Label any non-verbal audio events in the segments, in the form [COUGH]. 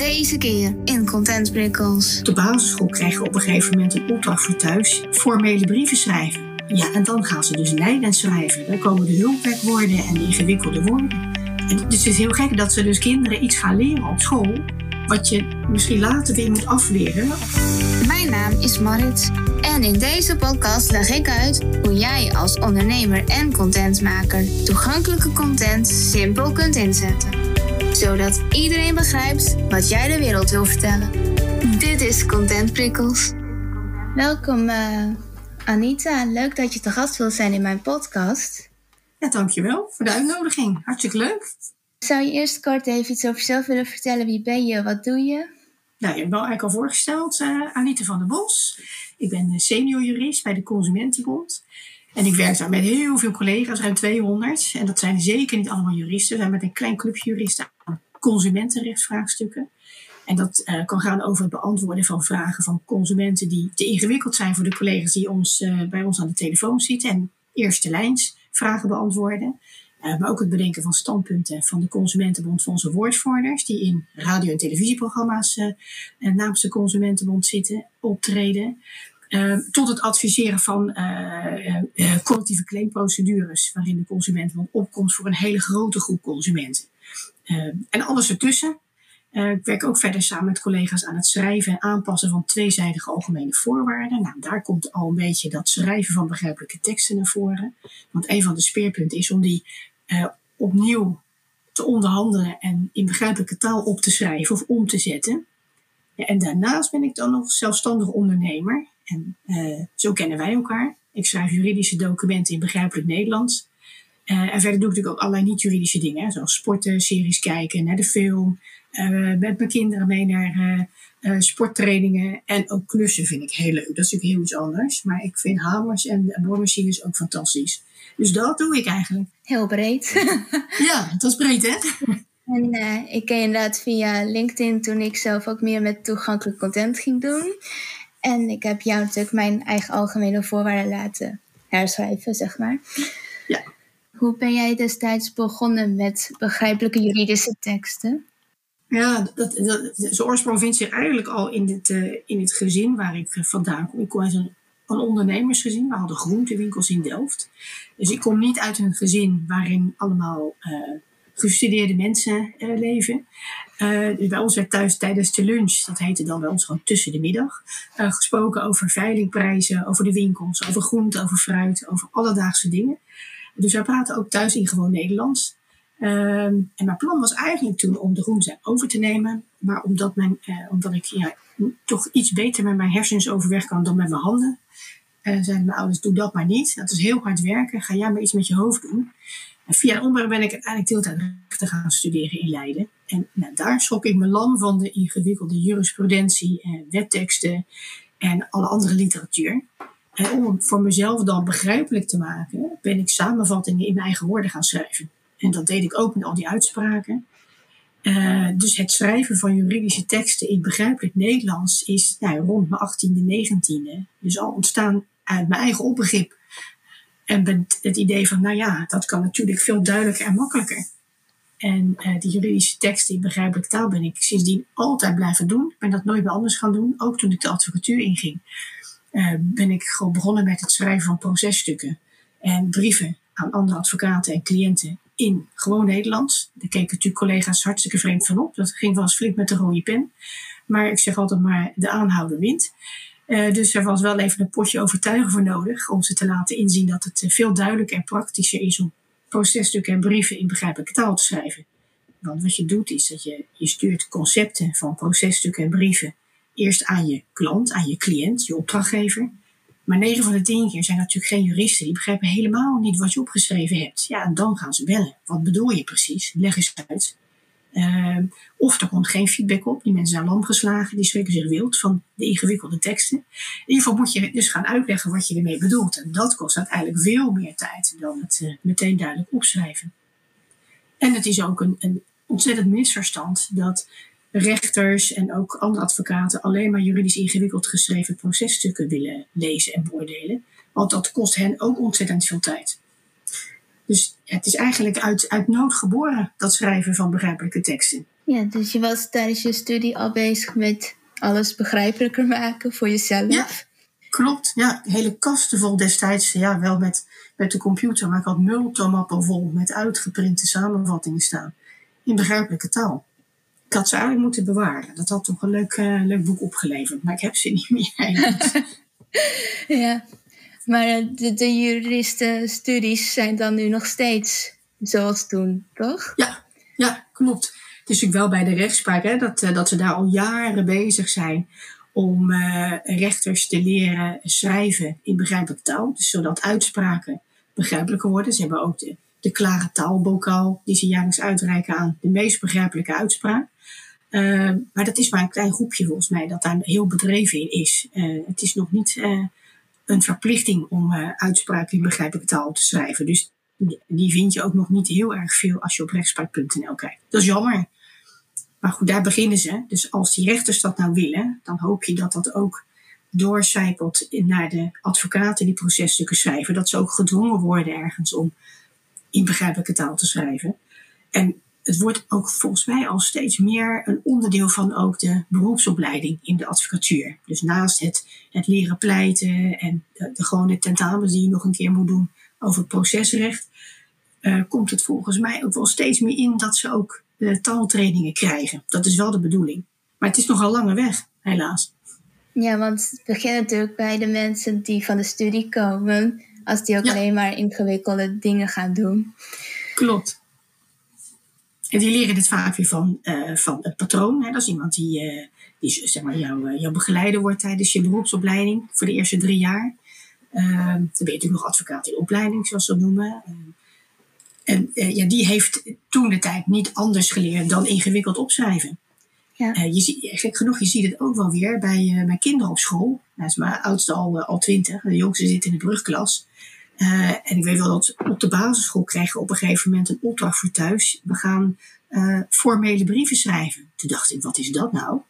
Deze keer in Content Prikkels. De basisschool krijgen op een gegeven moment een opdracht voor thuis. Formele brieven schrijven. Ja, en dan gaan ze dus leidend schrijven. Dan komen de hulpwerkwoorden en de ingewikkelde woorden. En dus het is heel gek dat ze dus kinderen iets gaan leren op school. Wat je misschien later weer moet afleren. Mijn naam is Marit. En in deze podcast leg ik uit hoe jij als ondernemer en contentmaker toegankelijke content simpel kunt inzetten. Zodat iedereen begrijpt wat jij de wereld wil vertellen. Dit is Content Prikkels. Welkom eh, Anita, leuk dat je te gast wilt zijn in mijn podcast. Ja, dankjewel voor de uitnodiging. Hartstikke leuk. Zou je eerst kort even iets over jezelf willen vertellen? Wie ben je? Wat doe je? Nou, je hebt wel eigenlijk al voorgesteld, uh, Anita van der Bos. Ik ben senior jurist bij de Consumentenbond. En ik werk daar met heel veel collega's, ruim 200. En dat zijn zeker niet allemaal juristen. We zijn met een klein clubje juristen aan consumentenrechtsvraagstukken. En dat uh, kan gaan over het beantwoorden van vragen van consumenten die te ingewikkeld zijn voor de collega's die ons, uh, bij ons aan de telefoon zitten. En eerste lijns vragen beantwoorden. Uh, maar ook het bedenken van standpunten van de Consumentenbond van onze woordvoerders, die in radio- en televisieprogramma's namens de Consumentenbond zitten, optreden. Uh, tot het adviseren van uh, uh, collectieve claimprocedures, waarin de consumentenbond opkomt voor een hele grote groep consumenten. en alles ertussen. ik werk ook verder samen met collega's aan het schrijven en aanpassen van tweezijdige algemene voorwaarden. Nou, daar komt al een beetje dat schrijven van begrijpelijke teksten naar voren. Want een van de speerpunten is om die opnieuw te onderhandelen en in begrijpelijke taal op te schrijven of om te zetten. Ja, en daarnaast ben ik dan nog zelfstandig ondernemer. En uh, zo kennen wij elkaar. Ik schrijf juridische documenten in begrijpelijk Nederlands. Uh, en verder doe ik natuurlijk ook allerlei niet-juridische dingen, hè, zoals sporten, series kijken, naar de film. Uh, met mijn kinderen mee naar sporttrainingen. En ook klussen vind ik heel leuk. Dat is natuurlijk heel iets anders. Maar ik vind hamers en boormachines ook fantastisch. Dus dat doe ik eigenlijk. Heel breed. [LAUGHS] ja, dat is breed, hè? En uh, ik ken inderdaad via LinkedIn toen ik zelf ook meer met toegankelijk content ging doen. En ik heb jou natuurlijk mijn eigen algemene voorwaarden laten herschrijven, zeg maar. Ja. Hoe ben jij destijds begonnen met begrijpelijke juridische teksten? Ja, dat, dat, zijn oorsprong vindt zich eigenlijk al in het, uh, in het gezin waar ik vandaan kom. Ik kom uit een, een ondernemersgezin. We hadden groentewinkels in Delft. Dus ik kom niet uit een gezin waarin allemaal uh, gestudeerde mensen uh, leven. Dus bij ons werd thuis tijdens de lunch, dat heette dan bij ons gewoon tussen de middag, uh, gesproken over veilingprijzen, over de winkels, over groente, over fruit, over alledaagse dingen. Dus wij praten ook thuis in gewoon Nederlands. en mijn plan was eigenlijk toen om de groente over te nemen. Maar omdat, mijn, omdat ik ja, toch iets beter met mijn hersens overweg kan dan met mijn handen, zeiden mijn ouders, doe dat maar niet. Dat is heel hard werken, ga jij maar iets met je hoofd doen. En via omweg ben ik uiteindelijk deeltijd rechten gaan studeren in Leiden. En nou, daar schrok ik me lam van de ingewikkelde jurisprudentie, en wetteksten en alle andere literatuur. En om voor mezelf dan begrijpelijk te maken, ben ik samenvattingen in mijn eigen woorden gaan schrijven. En dat deed ik ook met al die uitspraken. Uh, dus het schrijven van juridische teksten in begrijpelijk Nederlands is nou, rond mijn 18e, 19e. Dus al ontstaan uit mijn eigen opbegrip en het idee van, nou ja, dat kan natuurlijk veel duidelijker en makkelijker. En uh, die juridische teksten in begrijpelijke taal ben ik sindsdien altijd blijven doen. Ik ben dat nooit meer anders gaan doen. Ook toen ik de advocatuur inging, uh, ben ik gewoon begonnen met het schrijven van processtukken en brieven aan andere advocaten en cliënten in gewoon Nederlands. Daar keken natuurlijk collega's hartstikke vreemd van op. Dat ging wel eens flink met de rode pen. Maar ik zeg altijd maar, de aanhouder wint. Uh, dus er was wel even een potje overtuigen voor nodig om ze te laten inzien dat het veel duidelijker en praktischer is om processtukken en brieven in begrijpelijke taal te schrijven. Want wat je doet is dat je, je stuurt concepten van processtukken en brieven eerst aan je klant, aan je cliënt, je opdrachtgever. Maar 9 van de 10 keer zijn natuurlijk geen juristen. Die begrijpen helemaal niet wat je opgeschreven hebt. Ja, en dan gaan ze bellen. Wat bedoel je precies? Leg eens uit. Uh, of er komt geen feedback op. Die mensen zijn lam geslagen. Die schrikken zich wild van de ingewikkelde teksten. In ieder geval moet je dus gaan uitleggen wat je ermee bedoelt. En dat kost uiteindelijk veel meer tijd dan het uh, meteen duidelijk opschrijven. En het is ook een, een ontzettend misverstand dat rechters en ook andere advocaten alleen maar juridisch ingewikkeld geschreven processtukken willen lezen en beoordelen. Want dat kost hen ook ontzettend veel tijd. Dus het is eigenlijk uit, uit nood geboren, dat schrijven van begrijpelijke teksten. Ja, dus je was tijdens je studie al bezig met alles begrijpelijker maken voor jezelf. Ja, klopt. Ja, hele kasten vol destijds. Ja, wel met, met de computer, maar ik had multomappen vol met uitgeprinte samenvattingen staan. In begrijpelijke taal. Ik had ze eigenlijk moeten bewaren. Dat had toch een leuk, uh, leuk boek opgeleverd, maar ik heb ze niet meer. [LAUGHS] ja, maar eh, de, de juristenstudies zijn dan nu nog steeds zoals toen, toch? Ja, ja klopt. Het is natuurlijk wel bij de rechtspraak hè, dat, eh, dat ze daar al jaren bezig zijn om uh, rechters te leren schrijven in begrijpelijke taal. Dus zodat uitspraken begrijpelijker worden. Ze hebben ook de, de klare taalbokaal die ze jaarlijks uitreiken aan de meest begrijpelijke uitspraak. Maar dat is maar een klein groepje volgens mij dat daar heel bedreven in is. Het is nog niet een verplichting om uitspraken in begrijpelijke taal te schrijven. Dus die vind je ook nog niet heel erg veel als je op rechtspraak.nl kijkt. Dat is jammer. Maar goed, daar beginnen ze. Dus als die rechters dat nou willen, dan hoop je dat dat ook doorcijpelt naar de advocaten die processtukken schrijven. Dat ze ook gedwongen worden ergens om in begrijpelijke taal te schrijven. En het wordt ook volgens mij al steeds meer een onderdeel van ook de beroepsopleiding in de advocatuur. Dus naast het, het leren pleiten en de, de gewone tentamens die je nog een keer moet doen over procesrecht, uh, komt het volgens mij ook wel steeds meer in dat ze ook uh, taaltrainingen krijgen. Dat is wel de bedoeling. Maar het is nogal lange weg, helaas. Ja, want het begint natuurlijk bij de mensen die van de studie komen, als die ook alleen maar ingewikkelde dingen gaan doen. Klopt. En die leren dit vaak weer van, uh, van het patroon. Hè? Dat is iemand die, uh, die zeg maar, jouw, jouw begeleider wordt tijdens je beroepsopleiding voor de eerste drie jaar. Uh, dan ben je natuurlijk nog advocaat in opleiding, zoals ze dat noemen. En uh, ja, die heeft toen de tijd niet anders geleerd dan ingewikkeld opschrijven. Ja. Je ziet, gek genoeg, je ziet het ook wel weer bij mijn kinderen op school. Nou, is mijn oudste al, al twintig, de jongste zit in de brugklas. En ik weet wel dat op de basisschool krijgen we op een gegeven moment een opdracht voor thuis. We gaan formele brieven schrijven. Toen dacht ik, wat is dat nou?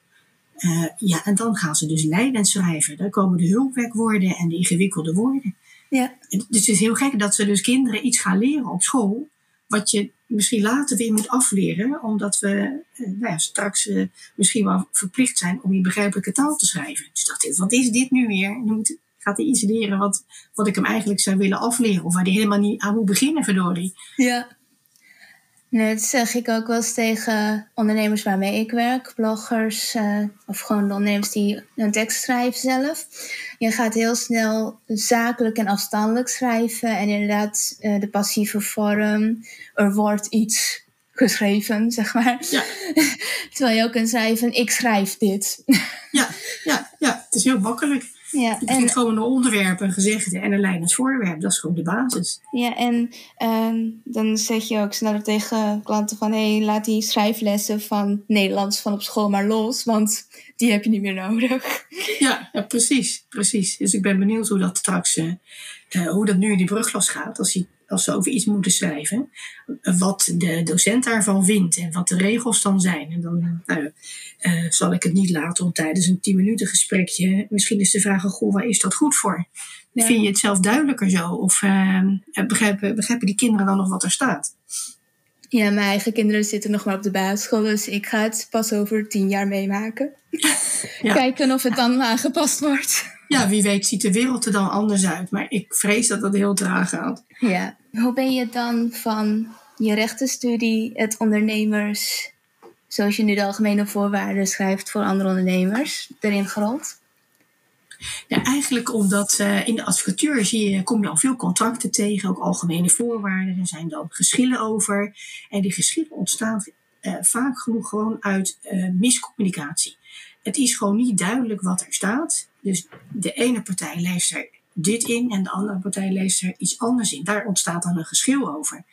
ja, en dan gaan ze dus leidend schrijven. Dan komen de hulpwerkwoorden en de ingewikkelde woorden. Ja. Dus het is heel gek dat ze dus kinderen iets gaan leren op school. Wat je misschien later weer moet afleren. Omdat we eh, nou ja, straks misschien wel verplicht zijn om in begrijpelijke taal te schrijven. Dus dacht ik, wat is dit nu weer? Nu moet, gaat hij iets leren wat, wat ik hem eigenlijk zou willen afleren. Of waar hij helemaal niet aan moet beginnen, verdorie. Ja. Nee, dat zeg ik ook wel eens tegen ondernemers waarmee ik werk, bloggers uh, of gewoon de ondernemers die een tekst schrijven zelf. Je gaat heel snel zakelijk en afstandelijk schrijven en inderdaad uh, de passieve vorm. Er wordt iets geschreven, [LAUGHS] zeg maar. Ja. Terwijl je ook kunt schrijven, ik schrijf dit. ja, ja, ja, het is heel makkelijk. Ja, je begint gewoon een onderwerp, een gezegde en een leidend voorwerp. Dat is gewoon de basis. Ja, en um, dan zeg je ook sneller tegen klanten van... hé, hey, laat die schrijflessen van Nederlands van op school maar los... want die heb je niet meer nodig. Ja, ja precies, precies. Dus ik ben benieuwd hoe dat straks... Uh, hoe dat nu in die brugklas gaat. Als hij als ze over iets moeten schrijven, wat de docent daarvan vindt en wat de regels dan zijn. En dan nou, uh, zal ik het niet laten om tijdens een 10 minuten gesprekje, misschien is de vraag, goh, waar is dat goed voor? Ja. Vind je het zelf duidelijker zo? Of uh, begrijpen, begrijpen die kinderen dan nog wat er staat? Ja, mijn eigen kinderen zitten nog maar op de basisschool, dus ik ga het pas over tien jaar meemaken. Ja. [LAUGHS] Kijken of het dan aangepast wordt. Ja, wie weet ziet de wereld er dan anders uit. Maar ik vrees dat dat heel traag gaat. Ja. Hoe ben je dan van je rechtenstudie het ondernemers, zoals je nu de algemene voorwaarden schrijft voor andere ondernemers, erin gerold? Ja, eigenlijk omdat uh, in de advocatuur zie je, kom je al veel contracten tegen, ook algemene voorwaarden. Er zijn dan geschillen over. En die geschillen ontstaan uh, vaak genoeg gewoon uit uh, miscommunicatie. Het is gewoon niet duidelijk wat er staat. Dus de ene partij leest er dit in en de andere partij leest er iets anders in. Daar ontstaat dan een geschil over.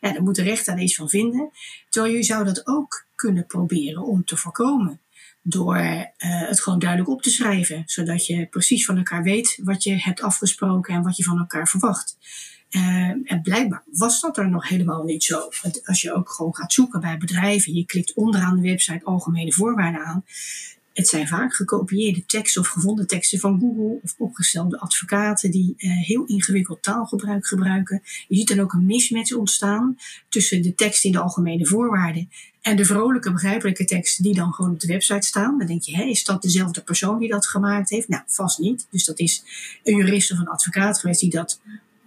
Ja, daar moet de rechter daar iets van vinden. Terwijl je zou dat ook kunnen proberen om te voorkomen. Door uh, het gewoon duidelijk op te schrijven. Zodat je precies van elkaar weet wat je hebt afgesproken en wat je van elkaar verwacht. Uh, en blijkbaar was dat er nog helemaal niet zo. Als je ook gewoon gaat zoeken bij bedrijven, je klikt onderaan de website algemene voorwaarden aan het zijn vaak gekopieerde teksten of gevonden teksten van Google of opgestelde advocaten die uh, heel ingewikkeld taalgebruik gebruiken. Je ziet dan ook een mismatch ontstaan tussen de tekst in de algemene voorwaarden en de vrolijke, begrijpelijke teksten die dan gewoon op de website staan. Dan denk je, hé, is dat dezelfde persoon die dat gemaakt heeft? Nou, vast niet. Dus dat is een jurist of een advocaat geweest die dat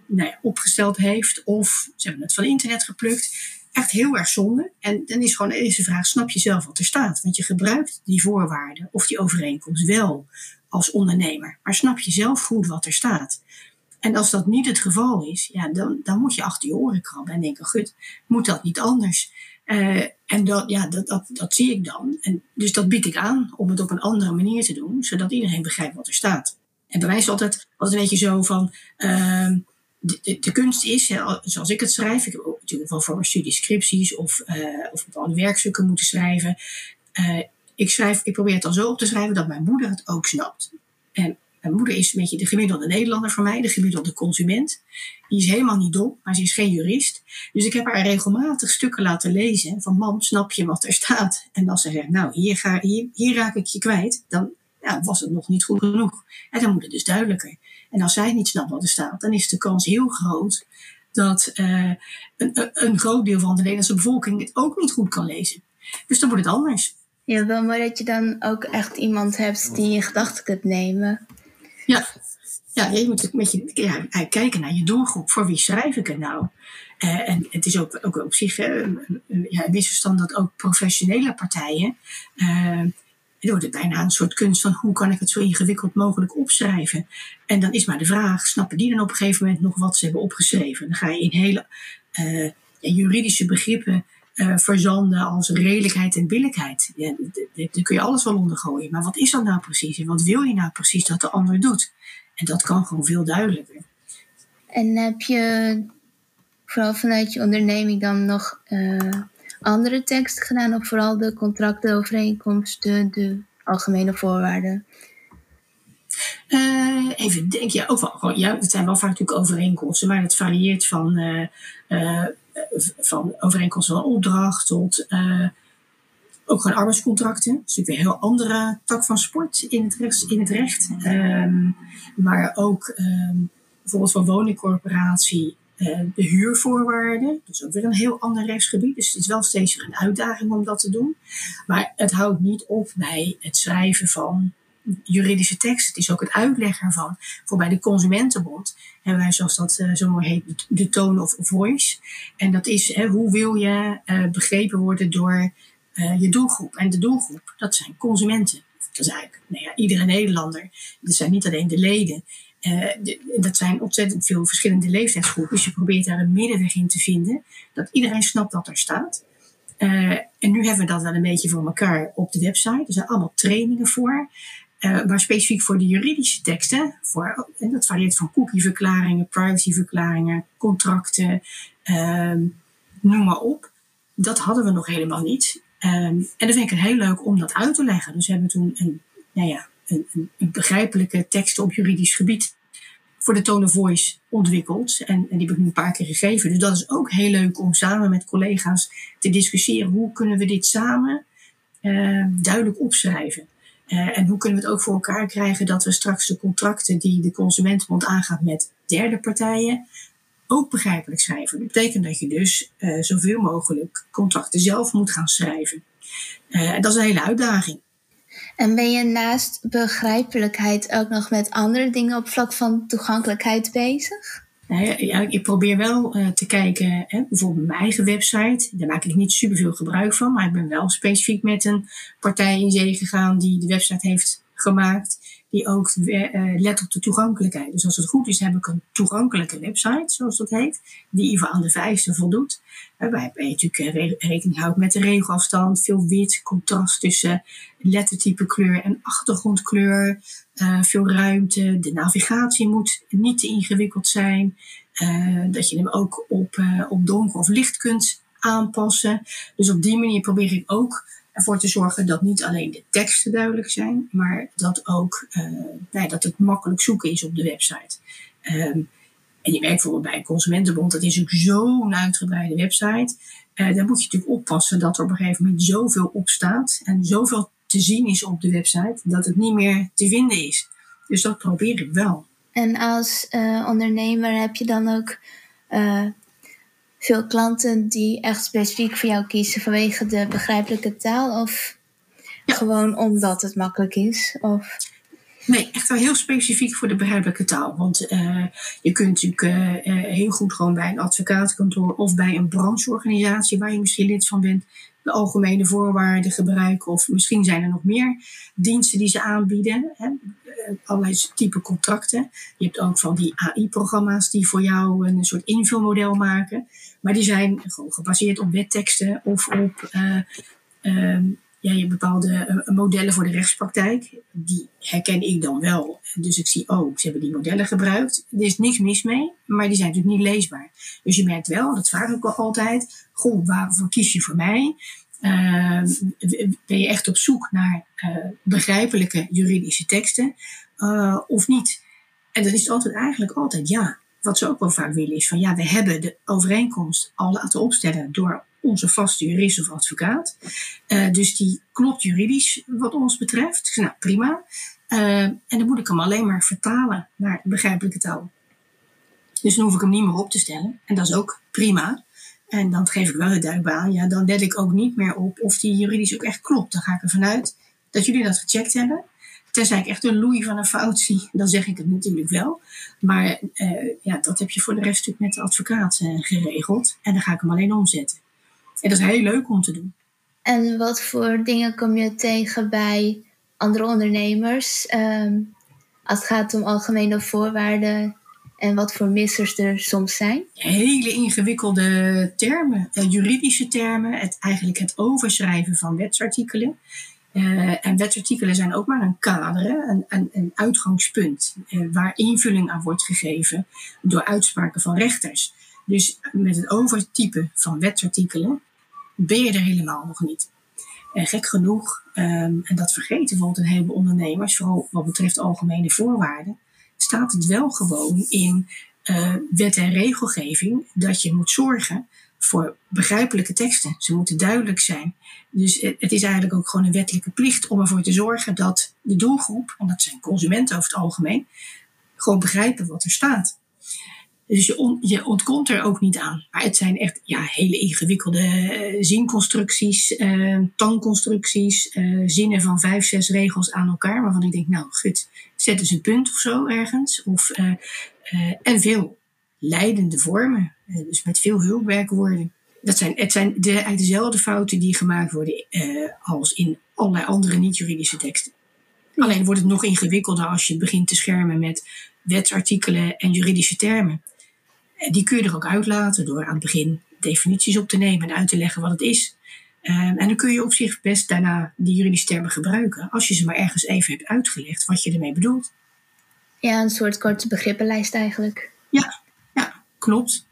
nou ja, opgesteld heeft. Of ze hebben het van internet geplukt echt heel erg zonde. En dan is gewoon de vraag, snap je zelf wat er staat? Want je gebruikt die voorwaarden of die overeenkomst wel als ondernemer. Maar snap je zelf goed wat er staat? En als dat niet het geval is, ja, dan, dan moet je achter je oren krabben en denken, goed, moet dat niet anders? Uh, en dat, ja, dat, dat, dat zie ik dan. En dus dat bied ik aan om het op een andere manier te doen, zodat iedereen begrijpt wat er staat. En bij mij is altijd, altijd een beetje zo van, uh, de, kunst is, zoals ik het schrijf, ik heb ook natuurlijk wel voor mijn studie scripties of, uh, of bepaalde werkstukken moeten schrijven. Uh, ik, schrijf, ik probeer het dan zo op te schrijven dat mijn moeder het ook snapt. En mijn moeder is een beetje de gemiddelde Nederlander voor mij, de gemiddelde consument. Die is helemaal niet dom, maar ze is geen jurist. Dus ik heb haar regelmatig stukken laten lezen van mam, snap je wat er staat? En als ze zegt, nou, hier, ga, hier, hier raak ik je kwijt, dan ja, was het nog niet goed genoeg. En dan moet het dus duidelijker. En als zij niet snapt wat er staat, dan is de kans heel groot dat uh, een, een, groot deel van de Nederlandse bevolking het ook niet goed kan lezen. Dus dan wordt het anders. Ja, wel mooi dat je dan ook echt iemand hebt die in gedachten kunt nemen. Ja, ja je moet met je, ja, kijken naar je doelgroep. Voor wie schrijf ik het nou? Uh, en het is ook, ook op zich een, een, ja, een misverstand dat ook professionele partijen uh, het bijna een soort kunst van hoe kan ik het zo ingewikkeld mogelijk opschrijven. En dan is maar de vraag, snappen die dan op een gegeven moment nog wat ze hebben opgeschreven? Dan ga je in hele uh, juridische begrippen uh, verzanden als redelijkheid en billijkheid. Ja, daar kun je alles wel onder gooien. Maar wat is dat nou precies? En wat wil je nou precies dat de ander doet? En dat kan gewoon veel duidelijker. En heb je vooral vanuit je onderneming dan nog uh, andere teksten gedaan, of vooral de contracten, overeenkomsten, de algemene voorwaarden? Uh, even denk ook wel, ja, het zijn wel vaak natuurlijk overeenkomsten, maar het varieert van, uh, van overeenkomsten van opdracht tot ook gewoon arbeidscontracten. Dat is natuurlijk een heel andere tak van sport in het recht. In het recht. Um, maar ook um, bijvoorbeeld van woningcorporatie eh, de huurvoorwaarden. Is ook weer een heel ander rechtsgebied. Dus het is wel steeds een uitdaging om dat te doen. Maar het houdt niet op bij het schrijven van juridische tekst. Het is ook het uitleggen ervan. Voor bij de Consumentenbond hebben wij, zoals dat uh, zo mooi heet, de tone of voice. En dat is hoe wil je uh, begrepen worden door je doelgroep. En de doelgroep, dat zijn consumenten. Dat is eigenlijk nou ja, iedere Nederlander. Dat zijn niet alleen de leden. Uh, dat zijn ontzettend veel verschillende leeftijdsgroepen. Dus je probeert daar een middenweg in te vinden. Dat iedereen snapt wat er staat. Uh, en nu hebben we dat wel een beetje voor elkaar op de website. Er zijn allemaal trainingen voor. Uh, maar specifiek voor de juridische teksten. Voor, en dat varieert van cookieverklaringen, privacyverklaringen, contracten. Ehm, noem maar op. Dat hadden we nog helemaal niet. Um, en dat vind ik heel leuk om dat uit te leggen. Dus we hebben toen een, nou ja, een, een, begrijpelijke teksten op juridisch gebied voor de tone of voice ontwikkeld. En, en die heb ik nu een paar keer gegeven. Dus dat is ook heel leuk om samen met collega's te discussiëren. Hoe kunnen we dit samen uh, duidelijk opschrijven? Uh, en hoe kunnen we het ook voor elkaar krijgen dat we straks de contracten die de Consumentenbond aangaat met derde partijen ook begrijpelijk schrijven. Dat betekent dat je dus uh, zoveel mogelijk contracten zelf moet gaan schrijven. en dat is een hele uitdaging. En ben je naast begrijpelijkheid ook nog met andere dingen op vlak van toegankelijkheid bezig? Ja, ik probeer wel uh, te kijken, bijvoorbeeld mijn eigen website. Daar maak ik niet superveel gebruik van, maar ik ben wel specifiek met een partij in zee gegaan die de website heeft gemaakt die ook uh, let op de toegankelijkheid. Dus als het goed is, heb ik een toegankelijke website, zoals dat heet, die even aan de vereisten voldoet. Waarbij je natuurlijk eh, rekening houdt met de regelafstand, veel wit, contrast tussen lettertype kleur en achtergrondkleur, veel ruimte. De navigatie moet niet te ingewikkeld zijn. Dat je hem ook op, op donker of licht kunt aanpassen. Dus op die manier probeer ik ook ervoor te zorgen dat niet alleen de teksten duidelijk zijn, maar dat ook uh, nou dat het makkelijk zoeken is op de website. Um, en je merkt bijvoorbeeld bij Consumentenbond, dat is natuurlijk zo'n uitgebreide website. Uh, daar moet je natuurlijk oppassen dat er op een gegeven moment zoveel op staat en zoveel te zien is op de website, dat het niet meer te vinden is. Dus dat probeer ik wel. En als uh, ondernemer heb je dan ook veel klanten die echt specifiek voor jou kiezen vanwege de begrijpelijke taal? Of ja. gewoon omdat het makkelijk is? Of... Nee, echt wel heel specifiek voor de begrijpelijke taal. Want uh, je kunt natuurlijk uh, heel goed gewoon bij een advocatenkantoor of bij een brancheorganisatie waar je misschien lid van bent, de algemene voorwaarden gebruiken. Of misschien zijn er nog meer diensten die ze aanbieden. Hè. Allerlei type contracten. Je hebt ook van die AI-programma's die voor jou een soort invulmodel maken. Maar die zijn gewoon gebaseerd op wetteksten of op uh, ja, je bepaalde eh, modellen voor de rechtspraktijk. Die herken ik dan wel. Dus ik zie, oh, ze hebben die modellen gebruikt. Er is niks mis mee, maar die zijn natuurlijk niet leesbaar. Dus je merkt wel, dat vraag ik wel altijd, goh, waarvoor kies je voor mij? Uh, ben je echt op zoek naar uh, begrijpelijke juridische teksten of niet? En dan is altijd eigenlijk altijd ja. Wat ze ook wel vaak willen is van ja, we hebben de overeenkomst al laten opstellen door onze vaste jurist of advocaat. Uh, dus die klopt juridisch wat ons betreft. Dus nou, prima. Uh, en dan moet ik hem alleen maar vertalen naar begrijpelijke taal. Dus dan hoef ik hem niet meer op te stellen. En dat is ook prima. En dan geef ik wel het duidelijk aan. Ja, dan let ik ook niet meer op of die juridisch ook echt klopt. Dan ga ik ervan uit dat jullie dat gecheckt hebben. Tenzij ik echt een loei van een fout zie, dan zeg ik het natuurlijk wel. Maar uh, ja, dat heb je voor de rest natuurlijk met de advocaat uh, geregeld. En dan ga ik hem alleen omzetten. En dat is heel leuk om te doen. En wat voor dingen kom je tegen bij andere ondernemers um, als het gaat om algemene voorwaarden en wat voor missers er soms zijn? Hele ingewikkelde termen, uh, juridische termen, het, eigenlijk het overschrijven van wetsartikelen. Uh, en wetsartikelen zijn ook maar een kader, een, een, een uitgangspunt uh, waar invulling aan wordt gegeven door uitspraken van rechters. Dus met het overtypen van wetsartikelen ben je er helemaal nog niet. En gek genoeg, um, en dat vergeten bijvoorbeeld een heleboel ondernemers, vooral wat betreft algemene voorwaarden, staat het wel gewoon in uh, wet en regelgeving dat je moet zorgen voor begrijpelijke teksten. Ze moeten duidelijk zijn. Dus het is eigenlijk ook gewoon een wettelijke plicht om ervoor te zorgen dat de doelgroep, en dat zijn consumenten over het algemeen, gewoon begrijpen wat er staat. Dus je, je ontkomt er ook niet aan. Maar het zijn echt ja, hele ingewikkelde uh, zinconstructies, uh, tangconstructies, uh, zinnen van vijf, zes regels aan elkaar. Waarvan ik denk, nou gut, zet eens een punt of zo ergens. Of, en veel leidende vormen. dus met veel hulpwerkwoorden. Dat zijn, het zijn de, eigenlijk dezelfde fouten die gemaakt worden als in allerlei andere niet-juridische teksten. Alleen wordt het nog ingewikkelder als je begint te schermen met wetsartikelen en juridische termen. Die kun je er ook uitlaten door aan het begin definities op te nemen en uit te leggen wat het is. Um, en dan kun je op zich best daarna die juridische termen gebruiken, als je ze maar ergens even hebt uitgelegd wat je ermee bedoelt. Ja, een soort korte begrippenlijst eigenlijk. Ja klopt.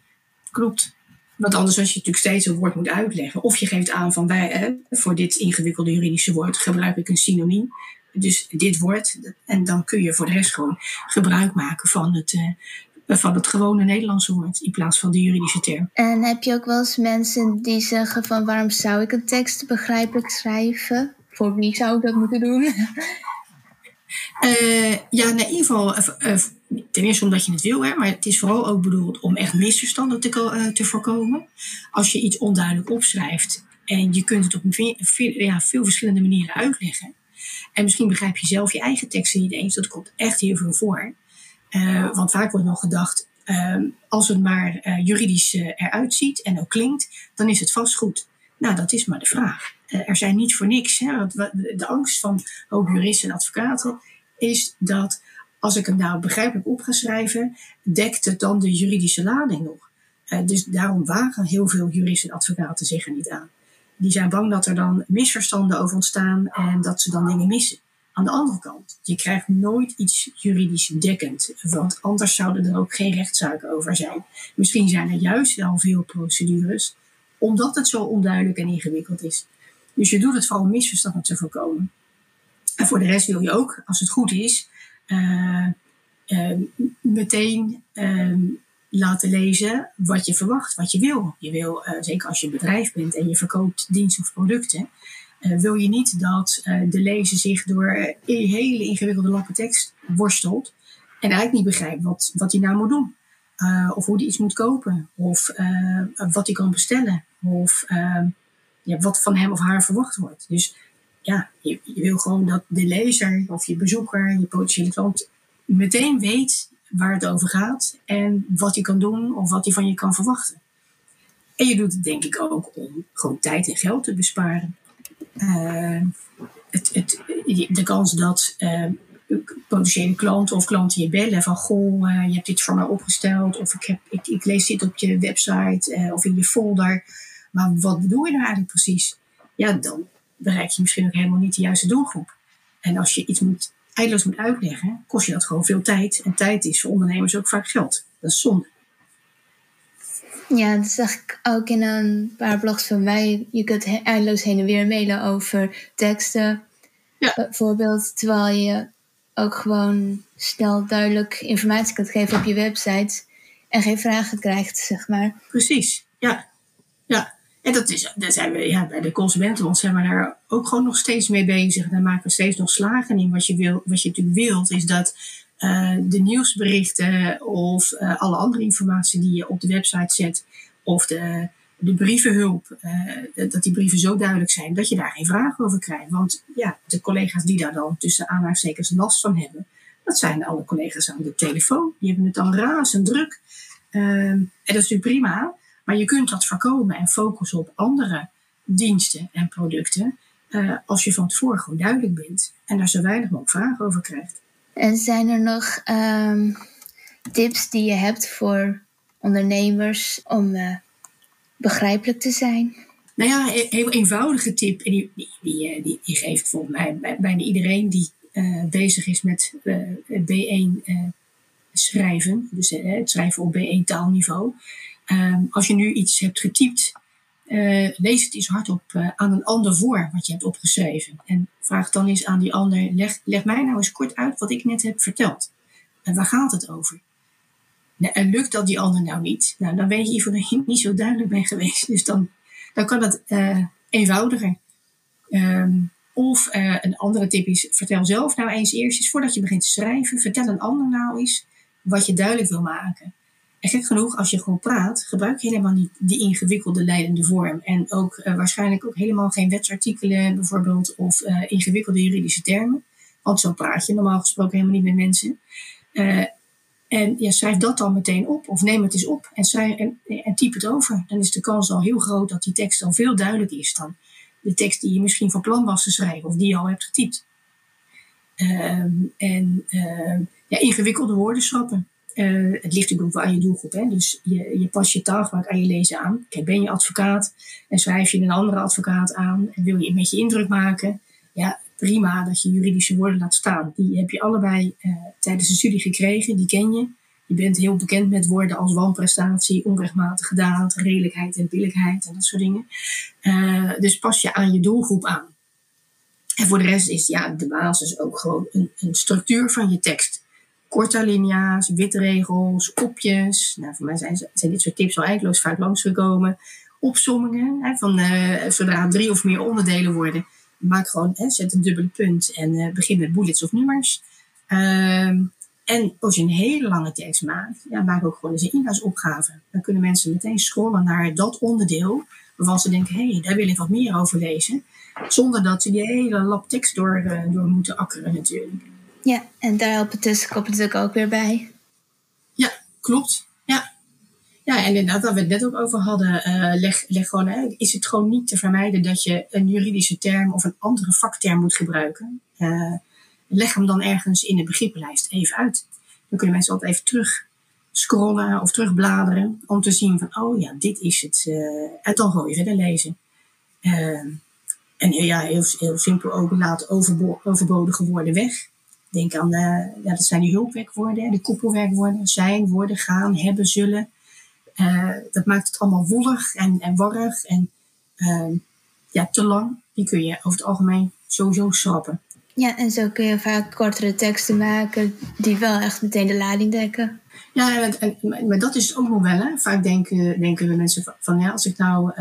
Klopt. Want anders als je natuurlijk steeds een woord moet uitleggen. Of je geeft aan van wij, eh, voor dit ingewikkelde juridische woord gebruik ik een synoniem. Dus dit woord. En dan kun je voor de rest gewoon gebruik maken van het, uh, van het gewone Nederlandse woord in plaats van de juridische term. En heb je ook wel eens mensen die zeggen van waarom zou ik een tekst begrijpelijk schrijven? Voor wie zou ik dat moeten doen? [LAUGHS] Uh, ja, in ieder uh, ten eerste omdat je het wil, hè, maar het is vooral ook bedoeld om echt misverstanden te, te voorkomen. Als je iets onduidelijk opschrijft en je kunt het op veel, ja, veel verschillende manieren uitleggen. En misschien begrijp je zelf je eigen teksten niet eens, dat komt echt heel veel voor. Want vaak wordt nog gedacht, uh, als het maar juridisch eruit ziet en ook klinkt, dan is het vast goed. Nou, dat is maar de vraag. er zijn niet voor niks. Hè, de angst van ook juristen en advocaten is dat als ik hem nou begrijpelijk op ga schrijven, dekt het dan de juridische lading nog. dus daarom wagen heel veel juristen en advocaten zich er niet aan. Die zijn bang dat er dan misverstanden over ontstaan en dat ze dan dingen missen. Aan de andere kant, je krijgt nooit iets juridisch dekkend, want anders zouden er ook geen rechtszaken over zijn. Misschien zijn er juist wel veel procedures, omdat het zo onduidelijk en ingewikkeld is. Dus je doet het vooral om misverstanden te voorkomen. En voor de rest wil je ook, als het goed is, uh, uh, meteen uh, laten lezen wat je verwacht, wat je wil. Je wil, zeker als je een bedrijf bent en je verkoopt diensten of producten, wil je niet dat de lezer zich door hele ingewikkelde lappen tekst worstelt en eigenlijk niet begrijpt wat, wat hij nou moet doen. of hoe hij iets moet kopen, of wat hij kan bestellen, of ja, wat van hem of haar verwacht wordt. Dus ja, je, je, wil gewoon dat de lezer of je bezoeker, je potentiële klant, meteen weet waar het over gaat en wat hij kan doen of wat hij van je kan verwachten. En je doet het denk ik ook om gewoon tijd en geld te besparen. Uh, het, het, de kans dat uh, potentiële klanten of klanten je bellen van goh, uh, je hebt dit voor mij opgesteld of ik, heb, ik, ik lees dit op je website of in je folder. Maar wat bedoel je nou eigenlijk precies? Ja, dan bereik je misschien ook helemaal niet de juiste doelgroep. En als je iets moet, eindeloos moet uitleggen, kost je dat gewoon veel tijd. En tijd is voor ondernemers ook vaak geld. Dat is zonde. Ja, dat zag ik ook in een paar blogs van mij. Je kunt eindeloos heen en weer mailen over teksten. Ja. Bijvoorbeeld, terwijl je ook gewoon snel duidelijk informatie kunt geven op je website. En geen vragen krijgt, zeg maar. Precies, ja. Ja, en dat is, daar zijn we, ja, bij de Consumentenbond zijn we daar ook gewoon nog steeds mee bezig. Daar maken we steeds nog slagen in. Wat je, wil, wat je natuurlijk wilt, is dat uh, de nieuwsberichten of uh, alle andere informatie die je op de website zet, of de, de brievenhulp, uh, dat die brieven zo duidelijk zijn dat je daar geen vragen over krijgt. Want ja, de collega's die daar dan tussen aanhalingstekens last van hebben, dat zijn alle collega's aan de telefoon. Die hebben het dan razend druk. en dat is natuurlijk prima. Maar je kunt dat voorkomen en focussen op andere diensten en producten. Uh, als je van tevoren gewoon duidelijk bent en daar zo weinig mogelijk vragen over krijgt. En zijn er nog um, tips die je hebt voor ondernemers om uh, begrijpelijk te zijn? Nou ja, een heel eenvoudige tip. En die, die, die, eh, die, die geeft volgens mij bijna iedereen die uh, bezig is met B1 schrijven. Dus het schrijven op B1 taalniveau. Um, als je nu iets hebt getypt, uh, lees het eens hardop uh, aan een ander voor wat je hebt opgeschreven. En vraag dan eens aan die ander, leg, mij nou eens kort uit wat ik net heb verteld. En waar gaat het over? Nou, en lukt dat die ander nou niet? Nou, dan weet je in dat je [LAUGHS] niet zo duidelijk bent geweest. Dus dan, dan kan het uh, eenvoudiger. Um, of een andere tip is, vertel zelf nou eens eerst voordat je begint te schrijven, vertel een ander nou eens wat je duidelijk wil maken. En gek genoeg, als je gewoon praat, gebruik je helemaal niet die ingewikkelde leidende vorm. En ook uh, waarschijnlijk ook helemaal geen wetsartikelen bijvoorbeeld of uh, ingewikkelde juridische termen. Want zo praat je normaal gesproken helemaal niet met mensen. Uh, en ja, schrijf dat dan meteen op of neem het eens op en, schrijf, en, typ het over. Dan is de kans al heel groot dat die tekst al veel duidelijker is dan de tekst die je misschien van plan was te schrijven of die je al hebt getypt. Ehm, en ehm, ja, ingewikkelde woorden schrappen. Uh, het ligt natuurlijk ook wel aan je doelgroep. Hè? Dus je, je past je taalgebruik aan je lezer aan. Kijk, ben je advocaat en schrijf je een andere advocaat aan en wil je een beetje indruk maken? Ja, prima dat je juridische woorden laat staan. Die heb je allebei uh, tijdens de studie gekregen, die ken je. Je bent heel bekend met woorden als wanprestatie, onrechtmatige daad, redelijkheid en billijkheid en dat soort dingen. Uh, dus pas je aan je doelgroep aan. En voor de rest is ja, de basis ook gewoon een, een structuur van je tekst korte alinea's, witregels, kopjes. Nou, voor mij zijn, zijn dit soort tips al eindeloos vaak langsgekomen. Opsommingen, hè, van, uh, zodra drie of meer onderdelen worden, maak gewoon, hè, zet een dubbele punt en uh, begin met bullets of nummers. Uh, en als je een hele lange tekst maakt, ja, maak ook gewoon eens een inhoudsopgave. Dan kunnen mensen meteen scrollen naar dat onderdeel waarvan ze denken, hé, hey, daar wil ik wat meer over lezen. Zonder dat ze die hele lap tekst door, uh, door moeten akkeren natuurlijk. Ja, en daar helpen tussenkoppen natuurlijk ook weer bij. Ja, klopt. Ja. Ja, en inderdaad, waar we het net ook over hadden, uh, leg, leg gewoon, hè, is het gewoon niet te vermijden dat je een juridische term of een andere vakterm moet gebruiken. Uh, leg hem dan ergens in de begrippenlijst even uit. Dan kunnen mensen altijd even terug scrollen of terugbladeren om te zien van, oh ja, dit is het. En dan gewoon je verder lezen. en ja, heel, heel simpel ook, laat overbodige woorden weg. Denk aan, uh, ja, dat zijn de hulpwerkwoorden, de koepelwerkwoorden, zijn, worden, gaan, hebben, zullen. Uh, dat maakt het allemaal wollig en, en warrig en uh, ja, te lang. Die kun je over het algemeen sowieso schrappen. Ja, en zo kun je vaak kortere teksten maken die wel echt meteen de lading dekken. Ja, en, en, maar dat is het ook nog wel. Hè. Vaak denken, denken we mensen van, van ja, als ik nou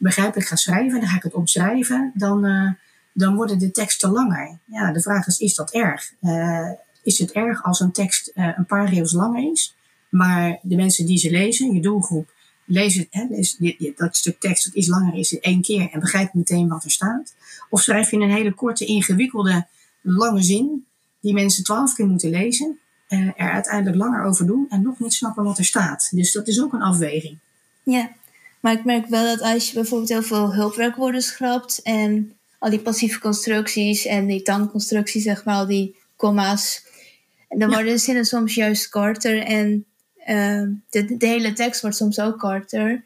begrijpelijk ga schrijven, dan ga ik het omschrijven, dan, uh, dan worden de teksten langer. Ja, de vraag is, is dat erg? Uh, is het erg als een tekst uh, een paar regels langer is, maar de mensen die ze lezen, je doelgroep, lezen, dat stuk tekst dat iets langer is in één keer en begrijpt meteen wat er staat? Of schrijf je een hele korte, ingewikkelde, lange zin die mensen twaalf keer moeten lezen, er uiteindelijk langer over doen en nog niet snappen wat er staat. Dus dat is ook een afweging. Ja, maar ik merk wel dat als je bijvoorbeeld heel veel hulpwerkwoorden schrapt en al die passieve constructies en die tankconstructies, zeg maar, al die comma's, dan worden de zinnen soms juist korter en uh, de, de, hele tekst wordt soms ook korter.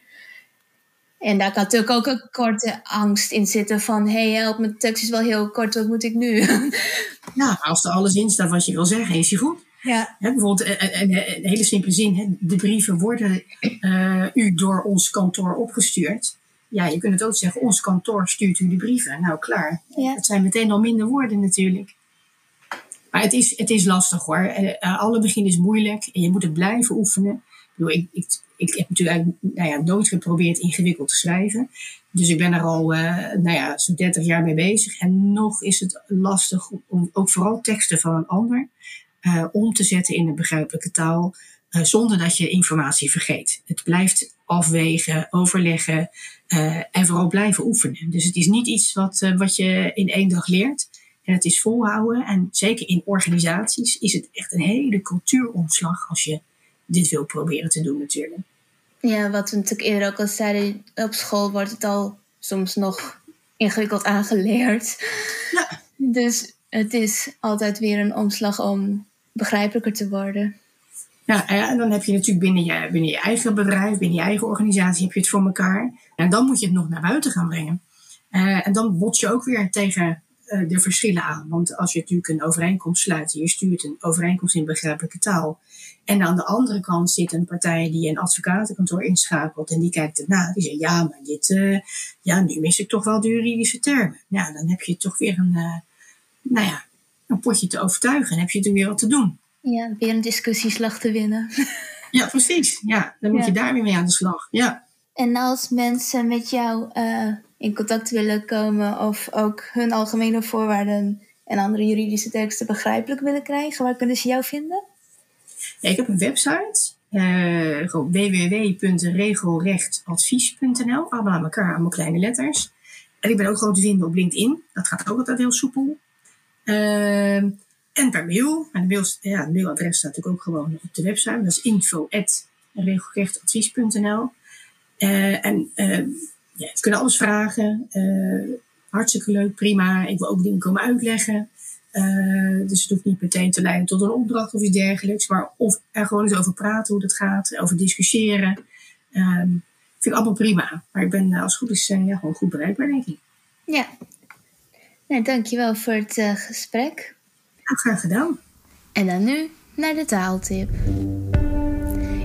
En daar kan natuurlijk ook een korte angst in zitten van... hé, hey, help, mijn tekst is wel heel kort, wat moet ik nu? ja, [LAUGHS] als er alles in staat wat je wil zeggen, is je goed. Ja. bijvoorbeeld een, een, een, hele simpele zin. De brieven worden uh, u door ons kantoor opgestuurd. Ja, je kunt het ook zeggen, ons kantoor stuurt u de brieven. Nou, klaar. Ja. Het zijn meteen al minder woorden natuurlijk. Maar het is, het is lastig hoor. Uh, alle begin is moeilijk en je moet het blijven oefenen. Ik, ik, ik, heb natuurlijk nou ja, nooit geprobeerd ingewikkeld te schrijven. Dus ik ben er al uh, nou ja, zo'n 30 jaar mee bezig. En nog is het lastig om ook vooral teksten van een ander uh, om te zetten in een begrijpelijke taal, uh, zonder dat je informatie vergeet. Het blijft afwegen, overleggen uh, en vooral blijven oefenen. Dus het is niet iets wat, wat je in één dag leert. En het is volhouden. En zeker in organisaties is het echt een hele cultuuromslag als je dit wil proberen te doen natuurlijk. Ja, wat we natuurlijk eerder ook al zeiden, op school wordt het al soms nog ingewikkeld aangeleerd. Ja. [LAUGHS] Dus het is altijd weer een omslag om begrijpelijker te worden. Ja, en dan heb je natuurlijk binnen je, binnen je eigen bedrijf, binnen je eigen organisatie, heb je het voor elkaar. En dan moet je het nog naar buiten gaan brengen. Uh, en dan bots je ook weer tegen uh, de verschillen aan. Want als je natuurlijk een overeenkomst sluit, je stuurt een overeenkomst in begrijpelijke taal. En aan de andere kant zit een partij die een advocatenkantoor inschakelt en die kijkt erna. Die zegt, ja, maar dit, ja, nu mis ik toch wel de juridische termen. Ja, dan heb je toch weer een, nou ja, een potje te overtuigen. En heb je er weer wat te doen. Ja, weer een discussieslag te winnen. ja, precies. Ja, dan moet je daar weer mee aan de slag. Ja. En als mensen met jou uh, in contact willen komen of ook hun algemene voorwaarden en andere juridische teksten begrijpelijk willen krijgen, waar kunnen ze jou vinden? Ja, ik heb een website. Uh, www.regelrechtadvies.nl. Allemaal aan elkaar, allemaal kleine letters. En ik ben ook gewoon te vinden op LinkedIn. Dat gaat ook altijd heel soepel. Uh, en per mail. En de, mailadres staat natuurlijk ook gewoon op de website. Dat is info.regelrechtadvies.nl uh, En uh, ja, kunnen alles vragen. Uh, hartstikke leuk, prima. Ik wil ook dingen komen uitleggen. dus het hoeft niet meteen te leiden tot een opdracht of iets dergelijks. Maar of er gewoon eens over praten hoe dat gaat. Over discussiëren. vind ik allemaal prima. Maar ik ben als het goed is ja, gewoon goed bereikbaar, denk ik. Ja, nou, dankjewel voor het gesprek. Nou, graag gedaan. En dan nu naar de taaltip.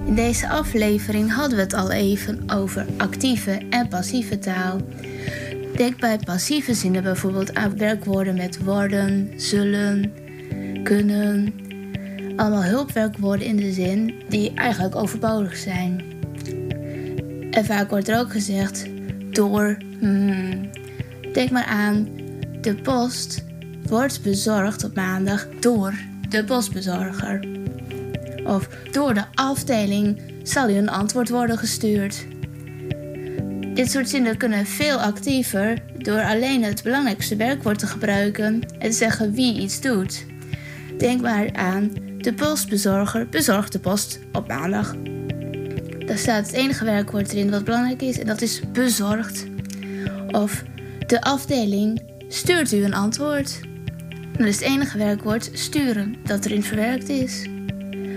In deze aflevering hadden we het al even over actieve en passieve taal. Denk bij passieve zinnen bijvoorbeeld aan werkwoorden met worden, zullen, kunnen. Allemaal hulpwerkwoorden in de zin die eigenlijk overbodig zijn. En vaak wordt er ook gezegd door. Hmm. Denk maar aan de post wordt bezorgd op maandag door de postbezorger. Of door de afdeling zal u een antwoord worden gestuurd. Dit soort zinnen kunnen veel actiever door alleen het belangrijkste werkwoord te gebruiken en zeggen wie iets doet. Denk maar aan de postbezorger bezorgt de post op maandag. Daar staat het enige werkwoord erin wat belangrijk is en dat is bezorgd. Of de afdeling stuurt u een antwoord. Dat is het enige werkwoord sturen dat erin verwerkt is.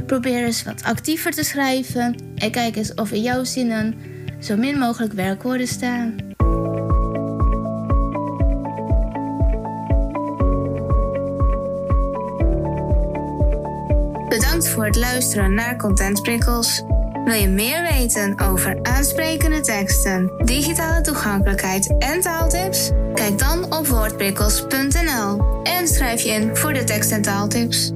Probeer eens wat actiever te schrijven en kijk eens of in jouw zinnen zo min mogelijk werkwoorden staan. Bedankt voor het luisteren naar Content Prikkels. Wil je meer weten over aansprekende teksten, digitale toegankelijkheid en taaltips? Kijk dan op woordprikkels.nl en schrijf je in voor de tekst- en taaltips.